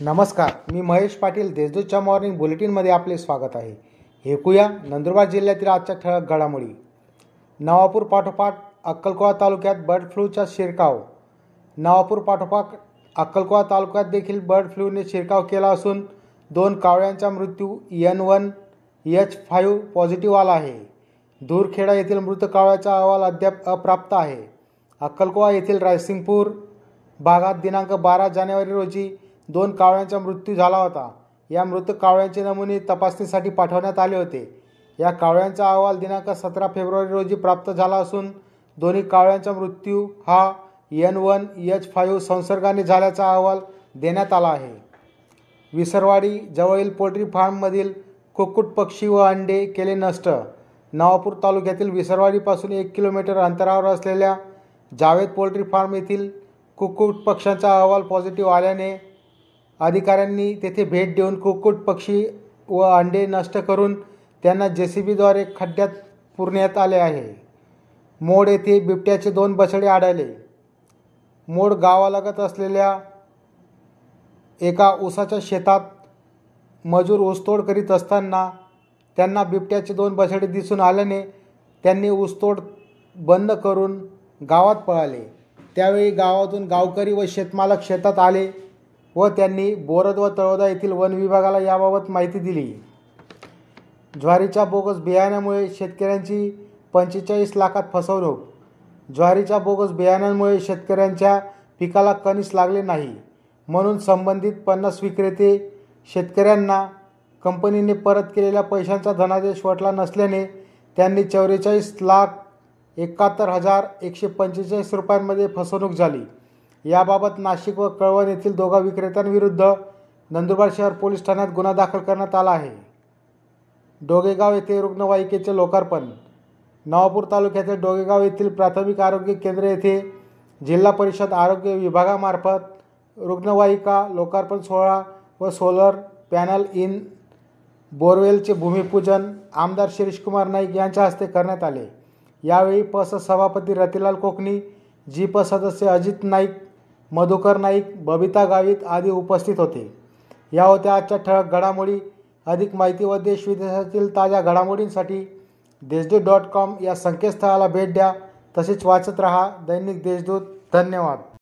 नमस्कार मी महेश पाटील देशदूतच्या मॉर्निंग बुलेटिनमध्ये आपले स्वागत आहे. ऐकूया नंदुरबार जिल्ह्यातील आजच्या ठळक घडामोडी. नवापूर पाठोपाठ अक्कलकोवा तालुक्यात बर्ड फ्लूचा शिरकाव. नवापूर पाठोपाठ अक्कलकोवा तालुक्यात देखील बर्ड फ्लूने शिरकाव केला असून दोन कावळ्यांचा मृत्यू N one H five positive आला आहे. दूरखेडा येथील मृत कावळ्याचा अहवाल अद्याप अप्राप्त आहे. अक्कलकोवा येथील रायसिंगपूर भागात दिनांक बारा जानेवारी रोजी दोन कावळ्यांचा मृत्यू झाला होता. या मृत कावळ्यांचे नमुने तपासणीसाठी पाठवण्यात आले होते. या कावळ्यांचा अहवाल दिनांक सतरा फेब्रुवारी रोजी प्राप्त झाला असून दोन्ही कावळ्यांचा मृत्यू हा एन वन एच फाईव्ह संसर्गाने झाल्याचा अहवाल देण्यात आला आहे. विसरवाडी जवळील पोल्ट्री फार्ममधील कुक्कुट पक्षी व अंडे केले नष्ट. नवापूर तालुक्यातील विसरवाडीपासून एक किलोमीटर अंतरावर असलेल्या जावेद पोल्ट्री फार्म येथील कुक्कुट पक्ष्यांचा अहवाल पॉझिटिव्ह आल्याने अधिकाऱ्यांनी तेथे भेट देऊन कुक्कुट पक्षी व अंडे नष्ट करून त्यांना जे सी बीद्वारे खड्ड्यात पुरण्यात आले आहे. मोड येथे बिबट्याचे दोन बछडे आढळले. मोड गावालगत असलेल्या एका ऊसाच्या शेतात मजूर ऊसतोड करीत असताना त्यांना बिबट्याचे दोन बछडे दिसून आल्याने त्यांनी ऊसतोड बंद करून गावात पळाले. त्यावेळी गावातून गावकरी व शेतमालक शेतात आले. व त्यांनी बोरद व तळोदा येथील वन विभागाला याबाबत माहिती दिली. ज्वारीच्या बोगस बियाण्यामुळे शेतकऱ्यांची पंचेचाळीस लाखात फसवणूक. ज्वारीच्या बोगस बियाण्यांमुळे शेतकऱ्यांच्या पिकाला कणीस लागले नाही. म्हणून संबंधित पन्नास विक्रेते शेतकऱ्यांना कंपनीने परत केलेल्या पैशांचा धनादेश वटला नसल्याने त्यांनी चौवेचाळीस लाख एकाहत्तर हजार एकशे पंचेचाळीस रुपयांमध्ये फसवणूक झाली. याबाबत नाशिक व कळवण येथील दोघा विक्रेत्यांविरुद्ध नंदुरबार शहर पोलीस ठाण्यात गुन्हा दाखल करण्यात आला आहे. डोगेगाव येथे रुग्णवाहिकेचे लोकार्पण. नवापूर तालुक्यातील डोगेगाव येथील प्राथमिक आरोग्य केंद्र येथे जिल्हा परिषद आरोग्य विभागामार्फत रुग्णवाहिका लोकार्पण सोहळा व सोलर पॅनल इन बोरवेलचे भूमिपूजन आमदार शिरीषकुमार नाईक यांच्या हस्ते करण्यात आले. यावेळी पस सभापती रतिलाल कोकणी जी प सदस्य अजित नाईक मधुकर नाईक बबिता गावित आदी उपस्थित होते. या होत्या आजच्या ठळक घडामोडी. अधिक माहिती व देश विदेशातील ताज्या घडामोडींसाठी देशदूत डॉट कॉम या संकेतस्थळाला भेट द्या. तसेच वाचत रहा दैनिक देशदूत. धन्यवाद.